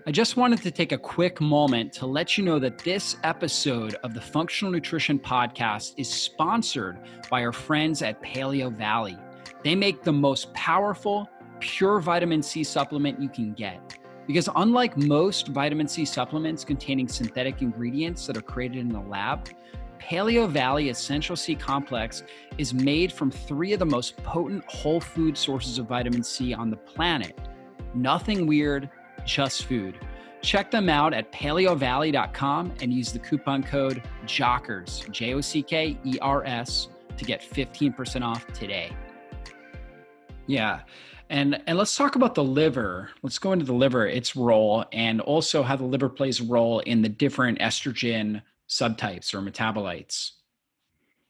I just wanted to take a quick moment to let you know that this episode of the Functional Nutrition Podcast is sponsored by our friends at Paleovalley. They make the most powerful, pure vitamin C supplement you can get. Because unlike most vitamin C supplements containing synthetic ingredients that are created in the lab, Paleovalley Essential C Complex is made from three of the most potent whole food sources of vitamin C on the planet. Nothing weird, just food. Check them out at paleovalley.com and use the coupon code JOCKERS, J O C K E R S, to get 15% off today. Yeah. And, and let's talk about the liver. Let's go into the liver, its role, and also how the liver plays a role in the different estrogen subtypes or metabolites.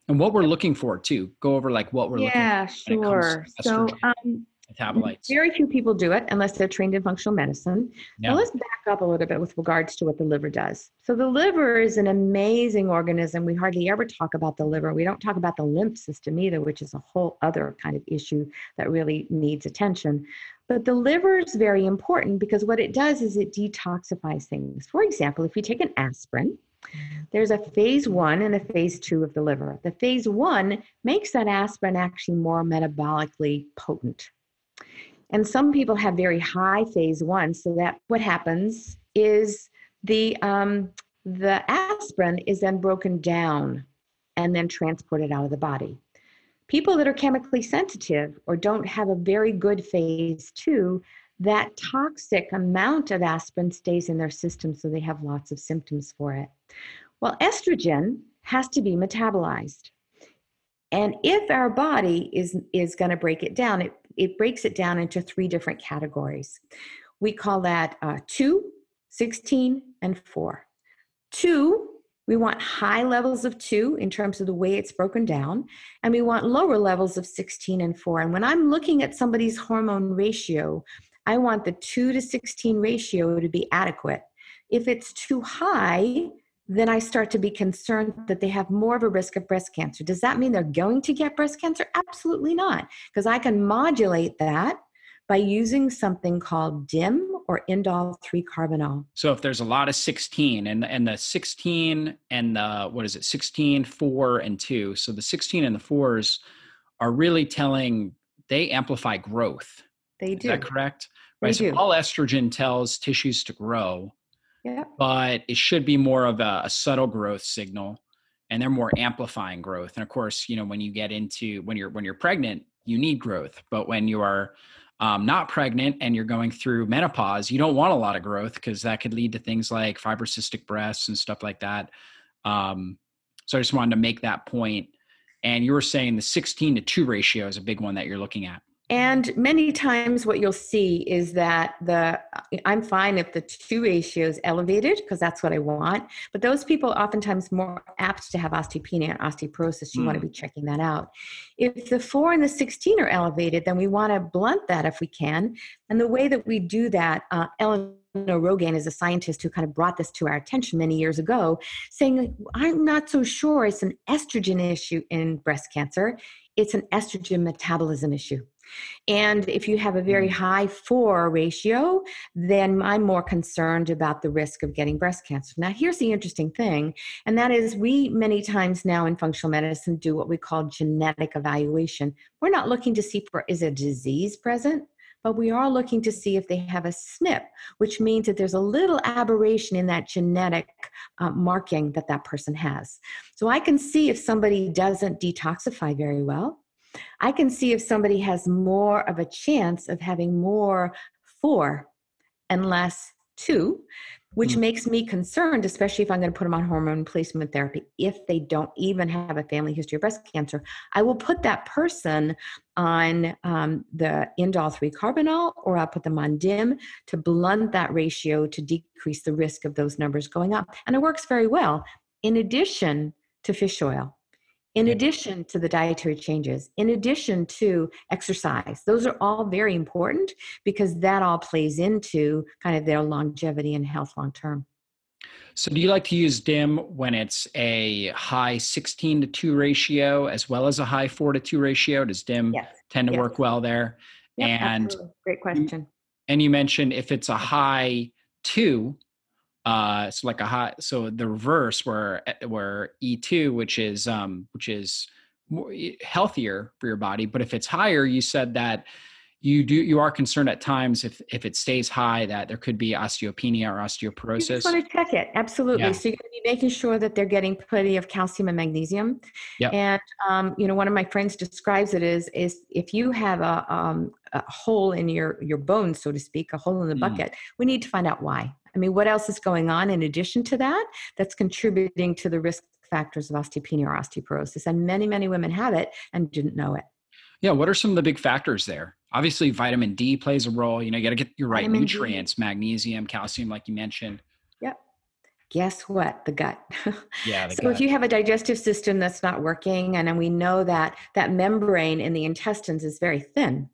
And what we're looking for too. Go over like what we're yeah, looking for. Yeah, sure. So um, Mm-hmm. metabolites? Very few people do it unless they're trained in functional medicine. Now let's back up a little bit with regards to what the liver does. So the liver is an amazing organism. We hardly ever talk about the liver. We don't talk about the lymph system either, which is a whole other kind of issue that really needs attention. But the liver is very important because what it does is it detoxifies things. For example, if you take an aspirin, mm-hmm. there's a phase one and a phase two of the liver. The phase one makes that aspirin actually more metabolically potent. And some people have very high phase one, so that what happens is the um, the aspirin is then broken down and then transported out of the body. People that are chemically sensitive or don't have a very good phase two, that toxic amount of aspirin stays in their system, so they have lots of symptoms for it. Well, estrogen has to be metabolized. And if our body is, is going to break it down, it it breaks it down into three different categories. We call that uh, 2, 16, and 4. 2, we want high levels of 2 in terms of the way it's broken down, and we want lower levels of 16 and 4. And when I'm looking at somebody's hormone ratio, I want the 2 to 16 ratio to be adequate. If it's too high, then I start to be concerned that they have more of a risk of breast cancer. Does that mean they're going to get breast cancer? Absolutely not, because I can modulate that by using something called DIM or indole 3 carbinol. So if there's a lot of 16 and and the 16 and the what is it 16 4 and 2. So the 16 and the 4s are really telling they amplify growth. They do. Is that correct? They right. Do. So all estrogen tells tissues to grow But it should be more of a, a subtle growth signal and they're more amplifying growth. And of course, you know, when you get into when you're when you're pregnant, you need growth. But when you are um, not pregnant and you're going through menopause, you don't want a lot of growth because that could lead to things like fibrocystic breasts and stuff like that. Um, so I just wanted to make that point. And you were saying the 16 to 2 ratio is a big one that you're looking at. And many times, what you'll see is that the I'm fine if the two ratio is elevated because that's what I want. But those people oftentimes more apt to have osteopenia and osteoporosis. You mm. want to be checking that out. If the four and the 16 are elevated, then we want to blunt that if we can. And the way that we do that, uh, Ellen Rogan is a scientist who kind of brought this to our attention many years ago, saying, I'm not so sure it's an estrogen issue in breast cancer, it's an estrogen metabolism issue. And if you have a very mm. high four ratio, then I'm more concerned about the risk of getting breast cancer. Now, here's the interesting thing, and that is we many times now in functional medicine do what we call genetic evaluation. We're not looking to see for is a disease present, but we are looking to see if they have a SNP, which means that there's a little aberration in that genetic uh, marking that that person has. So I can see if somebody doesn't detoxify very well. I can see if somebody has more of a chance of having more four and less two, which mm. makes me concerned, especially if I'm going to put them on hormone replacement therapy. If they don't even have a family history of breast cancer, I will put that person on um, the indole 3 carbinol or I'll put them on DIM to blunt that ratio to decrease the risk of those numbers going up. And it works very well. In addition to fish oil, in addition to the dietary changes, in addition to exercise. Those are all very important because that all plays into kind of their longevity and health long term. So, do you like to use DIM when it's a high 16 to 2 ratio as well as a high 4 to 2 ratio? Does DIM yes. tend to yes. work well there? Yep, and absolutely. great question. And you mentioned if it's a high 2, uh, so like a high, so the reverse where eh, where E2, which is um, which is more healthier for your body, but if it's higher, you said that you do you are concerned at times if if it stays high that there could be osteopenia or osteoporosis. You just want to check it absolutely. Yeah. So you're going to be making sure that they're getting plenty of calcium and magnesium. Yep. And um, you know, one of my friends describes it as is if you have a, um, a hole in your your bones, so to speak, a hole in the mm. bucket, we need to find out why. I mean, what else is going on in addition to that that's contributing to the risk factors of osteopenia or osteoporosis? And many, many women have it and didn't know it. Yeah, what are some of the big factors there? Obviously, vitamin D plays a role. You know, you got to get your right vitamin nutrients, D. magnesium, calcium, like you mentioned guess what the gut yeah <laughs> the so gut. if you have a digestive system that's not working and, and we know that that membrane in the intestines is very thin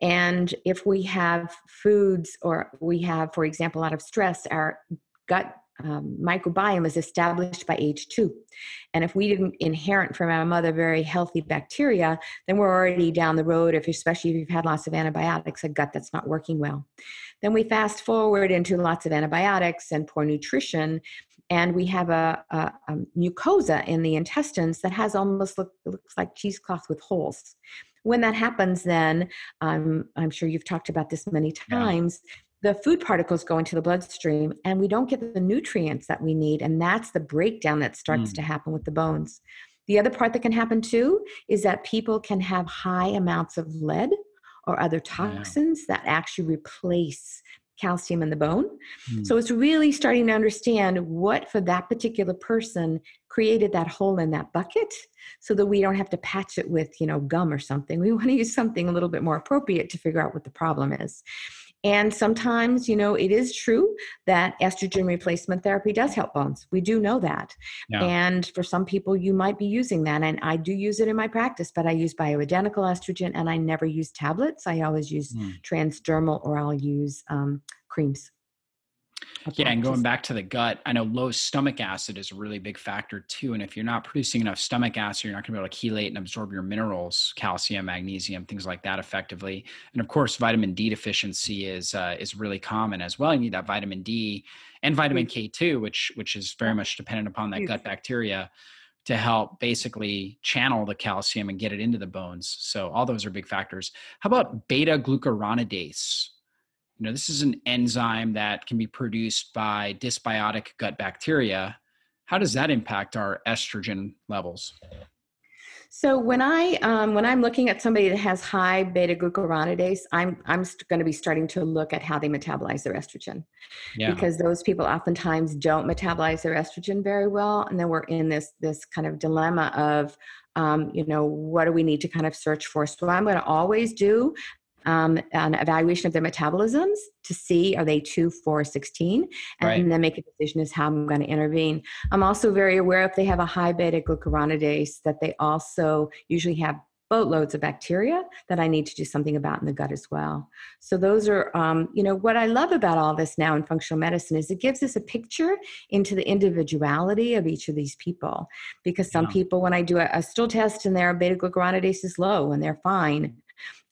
and if we have foods or we have for example a lot of stress our gut um, microbiome is established by age two. And if we didn't inherit from our mother very healthy bacteria, then we're already down the road, if, especially if you've had lots of antibiotics, a gut that's not working well. Then we fast forward into lots of antibiotics and poor nutrition, and we have a, a, a mucosa in the intestines that has almost look, looks like cheesecloth with holes. When that happens then um, i'm sure you've talked about this many times yeah the food particles go into the bloodstream and we don't get the nutrients that we need and that's the breakdown that starts mm. to happen with the bones. The other part that can happen too is that people can have high amounts of lead or other toxins yeah. that actually replace calcium in the bone. Mm. So it's really starting to understand what for that particular person created that hole in that bucket so that we don't have to patch it with, you know, gum or something. We want to use something a little bit more appropriate to figure out what the problem is. And sometimes, you know, it is true that estrogen replacement therapy does help bones. We do know that. Yeah. And for some people, you might be using that. And I do use it in my practice, but I use bioidentical estrogen and I never use tablets. I always use mm. transdermal or I'll use um, creams. Yeah, and going back to the gut, I know low stomach acid is a really big factor too. And if you're not producing enough stomach acid, you're not going to be able to chelate and absorb your minerals, calcium, magnesium, things like that effectively. And of course, vitamin D deficiency is uh, is really common as well. You need that vitamin D and vitamin K two, which which is very much dependent upon that gut bacteria to help basically channel the calcium and get it into the bones. So all those are big factors. How about beta glucuronidase? You know this is an enzyme that can be produced by dysbiotic gut bacteria how does that impact our estrogen levels So when I um, when I'm looking at somebody that has high beta glucuronidase, I'm I'm going to be starting to look at how they metabolize their estrogen, yeah. because those people oftentimes don't metabolize their estrogen very well, and then we're in this this kind of dilemma of um, you know what do we need to kind of search for. So I'm going to always do um, an evaluation of their metabolisms to see are they 2 4 16 and right. then make a decision as how i'm going to intervene i'm also very aware if they have a high beta glucuronidase that they also usually have boatloads of bacteria that i need to do something about in the gut as well so those are um, you know what i love about all this now in functional medicine is it gives us a picture into the individuality of each of these people because some yeah. people when i do a, a stool test and their beta glucuronidase is low and they're fine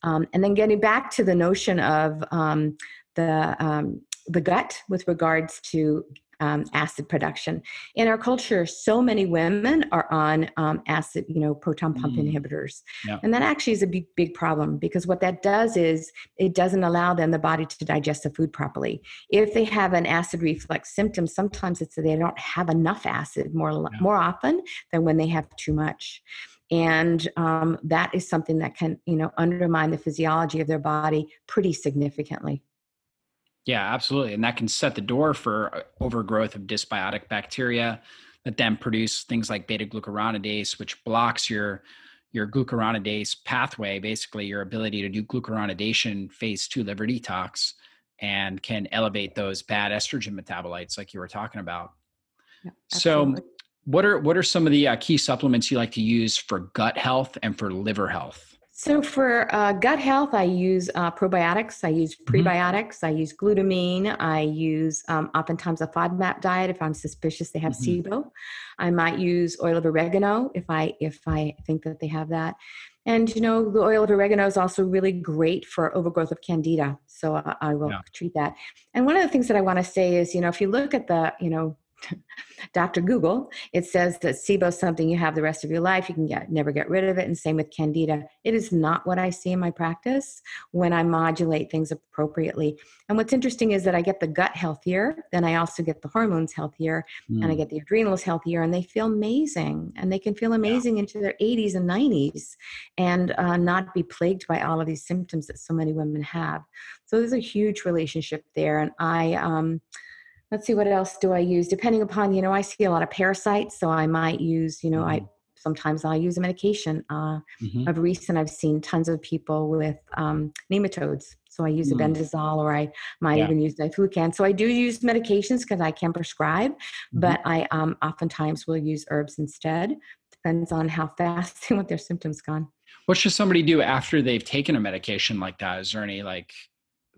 um, and then getting back to the notion of um, the um, the gut with regards to um, acid production. In our culture, so many women are on um, acid, you know, proton pump mm. inhibitors. Yeah. And that actually is a big, big problem because what that does is it doesn't allow them the body to digest the food properly. If they have an acid reflux symptom, sometimes it's that they don't have enough acid more, yeah. more often than when they have too much and um, that is something that can you know undermine the physiology of their body pretty significantly. Yeah absolutely. And that can set the door for uh, overgrowth of dysbiotic bacteria that then produce things like beta glucuronidase which blocks your your glucuronidase pathway basically your ability to do glucuronidation phase 2 liver detox and can elevate those bad estrogen metabolites like you were talking about. Yeah, so what are what are some of the uh, key supplements you like to use for gut health and for liver health? So for uh, gut health, I use uh, probiotics. I use mm-hmm. prebiotics. Mm-hmm. I use glutamine. I use um, oftentimes a FODMAP diet if I'm suspicious they have mm-hmm. SIBO. I might use oil of oregano if I if I think that they have that. And you know, the oil of oregano is also really great for overgrowth of candida. So I, I will yeah. treat that. And one of the things that I want to say is, you know, if you look at the, you know, Dr. Google, it says that SIBO is something you have the rest of your life. You can get never get rid of it. And same with Candida. It is not what I see in my practice when I modulate things appropriately. And what's interesting is that I get the gut healthier, then I also get the hormones healthier, mm. and I hmm. get the adrenals healthier, and they feel amazing. And they can feel amazing yeah. into their 80s and 90s and uh, not be plagued by all of these symptoms that so many women have. So there's a huge relationship there. And I, um, let's see what else do i use depending upon you know i see a lot of parasites so i might use you know mm-hmm. i sometimes i'll use a medication uh, mm-hmm. of recent i've seen tons of people with um, nematodes so i use mm-hmm. albendazole or i might yeah. even use diflucan so i do use medications because i can prescribe mm-hmm. but i um, oftentimes will use herbs instead depends on how fast <laughs> they want their symptoms gone what should somebody do after they've taken a medication like that is there any like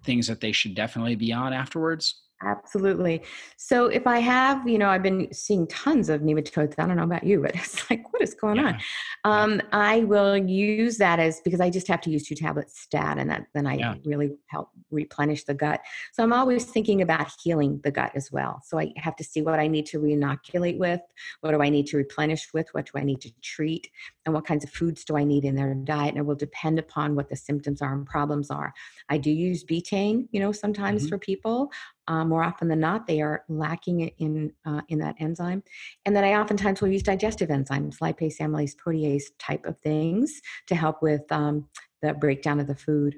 things that they should definitely be on afterwards Absolutely. So if I have, you know, I've been seeing tons of nematodes. I don't know about you, but <laughs> it's like, what is going yeah. on? Um. I will use that as because I just have to use two tablets stat, and that then I yeah. really help replenish the gut. So I'm always thinking about healing the gut as well. So I have to see what I need to reinoculate with, what do I need to replenish with, what do I need to treat, and what kinds of foods do I need in their diet. And it will depend upon what the symptoms are and problems are. I do use betaine, you know, sometimes mm-hmm. for people uh, more often than not, they are lacking in uh, in that enzyme. And then I oftentimes will use digestive enzymes, lipase, amylase, protease type of things to help with um, the breakdown of the food.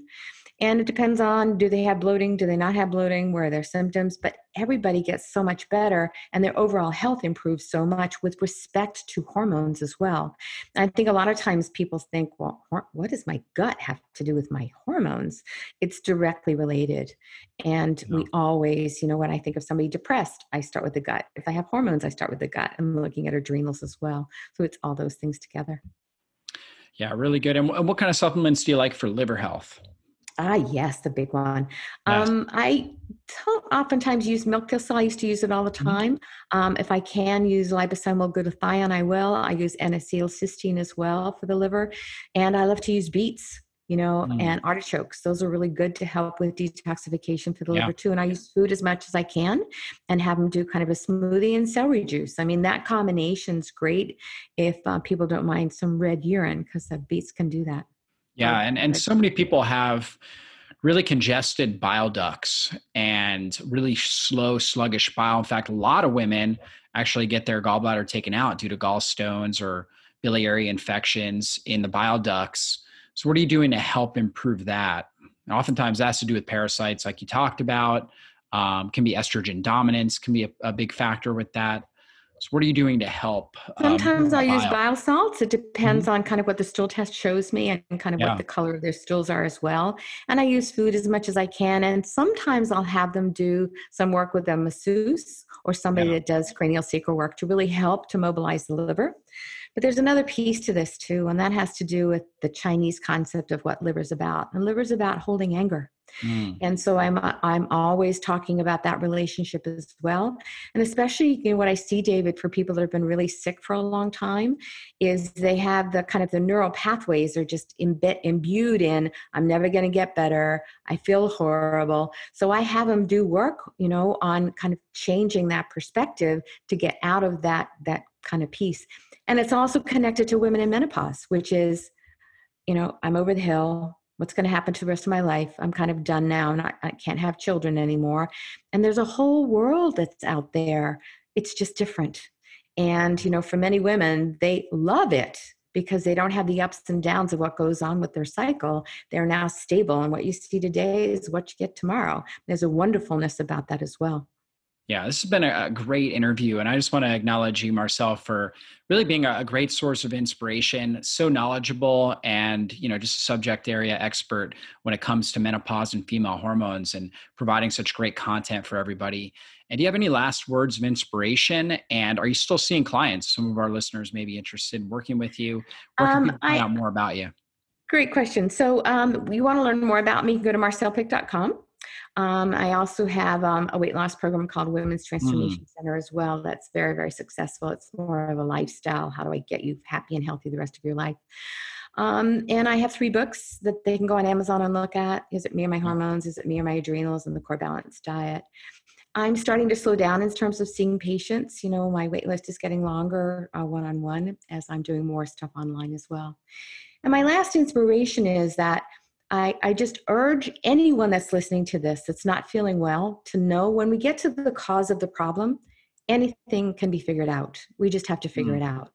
And it depends on do they have bloating, do they not have bloating, where are their symptoms, but everybody gets so much better and their overall health improves so much with respect to hormones as well. And I think a lot of times people think, well, what does my gut have to do with my hormones? It's directly related. And yeah. we always, you know, when I think of somebody depressed, I start with the gut. If I have hormones, I start with the gut. I'm looking at adrenals as well. So it's all those things together. Yeah, really good. And what kind of supplements do you like for liver health? Ah, yes, the big one. Yes. Um, I don't oftentimes use milk thistle. I used to use it all the mm-hmm. time. Mm-hmm. Um, if I can use liposomal glutathione, I will. I use N-acetylcysteine as well for the liver. And I love to use beets, you know, mm. and artichokes. Those are really good to help with detoxification for the yeah. liver too. And I use food as much as I can and have them do kind of a smoothie and celery juice. I mean, that combination's great if uh, people don't mind some red urine because the beets can do that. Yeah, and and so many people have really congested bile ducts and really slow, sluggish bile. In fact, a lot of women actually get their gallbladder taken out due to gallstones or biliary infections in the bile ducts. So, what are you doing to help improve that? And oftentimes, that has to do with parasites, like you talked about. Um, can be estrogen dominance, can be a, a big factor with that. So what are you doing to help? Um, Sometimes um, I use bile salts. It depends mm-hmm. on kind of what the stool test shows me and kind of yeah. what the color of their stools are as well. And I use food as much as I can. And sometimes I'll have them do some work with a masseuse or somebody yeah. that does cranial sacral work to really help to mobilize the liver. But there's another piece to this too, and that has to do with the Chinese concept of what liver's about. And liver's about holding anger. Mm. And so I'm I'm always talking about that relationship as well. And especially you know, what I see, David, for people that have been really sick for a long time, is they have the kind of the neural pathways are just imbe- imbued in. I'm never going to get better. I feel horrible. So I have them do work, you know, on kind of changing that perspective to get out of that that kind of piece. And it's also connected to women in menopause, which is, you know, I'm over the hill. What's going to happen to the rest of my life? I'm kind of done now. Not, I can't have children anymore. And there's a whole world that's out there. It's just different. And, you know, for many women, they love it because they don't have the ups and downs of what goes on with their cycle. They're now stable. And what you see today is what you get tomorrow. There's a wonderfulness about that as well. Yeah, this has been a, great interview. And I just want to acknowledge you, Marcelle, for really being a, great source of inspiration, so knowledgeable and, you know, just a subject area expert when it comes to menopause and female hormones and providing such great content for everybody. And do you have any last words of inspiration? And are you still seeing clients? Some of our listeners may be interested in working with you. Where can um, people find I, out more about you? Great question. So, um, you want to learn more about me, go to marcellepick.com. Um, I also have um, a weight loss program called Women's Transformation mm. Center as well. That's very, very successful. It's more of a lifestyle. How do I get you happy and healthy the rest of your life? Um, and I have three books that they can go on Amazon and look at. Is it Me or My mm. Hormones? Is it Me or My Adrenals? And the Core Balanced Diet. I'm starting to slow down in terms of seeing patients. You know, my wait list is getting longer one on one as I'm doing more stuff online as well. And my last inspiration is that I, I just urge anyone that's listening to this that's not feeling well to know when we get to the cause of the problem, anything can be figured out. We just have to figure mm. it out.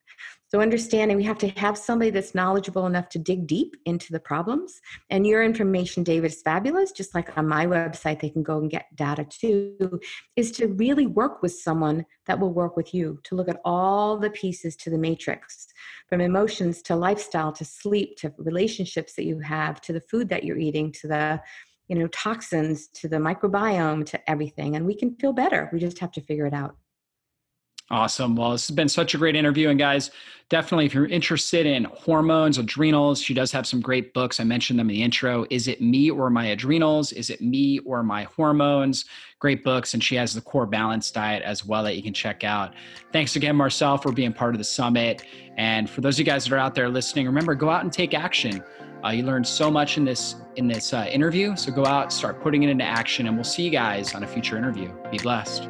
So, understanding we have to have somebody that's knowledgeable enough to dig deep into the problems. And your information, David, is fabulous. Just like on my website, they can go and get data too, is to really work with someone that will work with you to look at all the pieces to the matrix from emotions to lifestyle to sleep to relationships that you have to the food that you're eating to the you know toxins to the microbiome to everything and we can feel better we just have to figure it out Awesome. Well, this has been such a great interview. And guys, definitely if you're interested in hormones, adrenals, she does have some great books. I mentioned them in the intro. Is it me or my adrenals? Is it me or my hormones? Great books. And she has the core balance diet as well that you can check out. Thanks again, Marcelle, for being part of the summit. And for those of you guys that are out there listening, remember, go out and take action. Uh, you learned so much in this in this uh, interview. So go out, start putting it into action, and we'll see you guys on a future interview. Be blessed.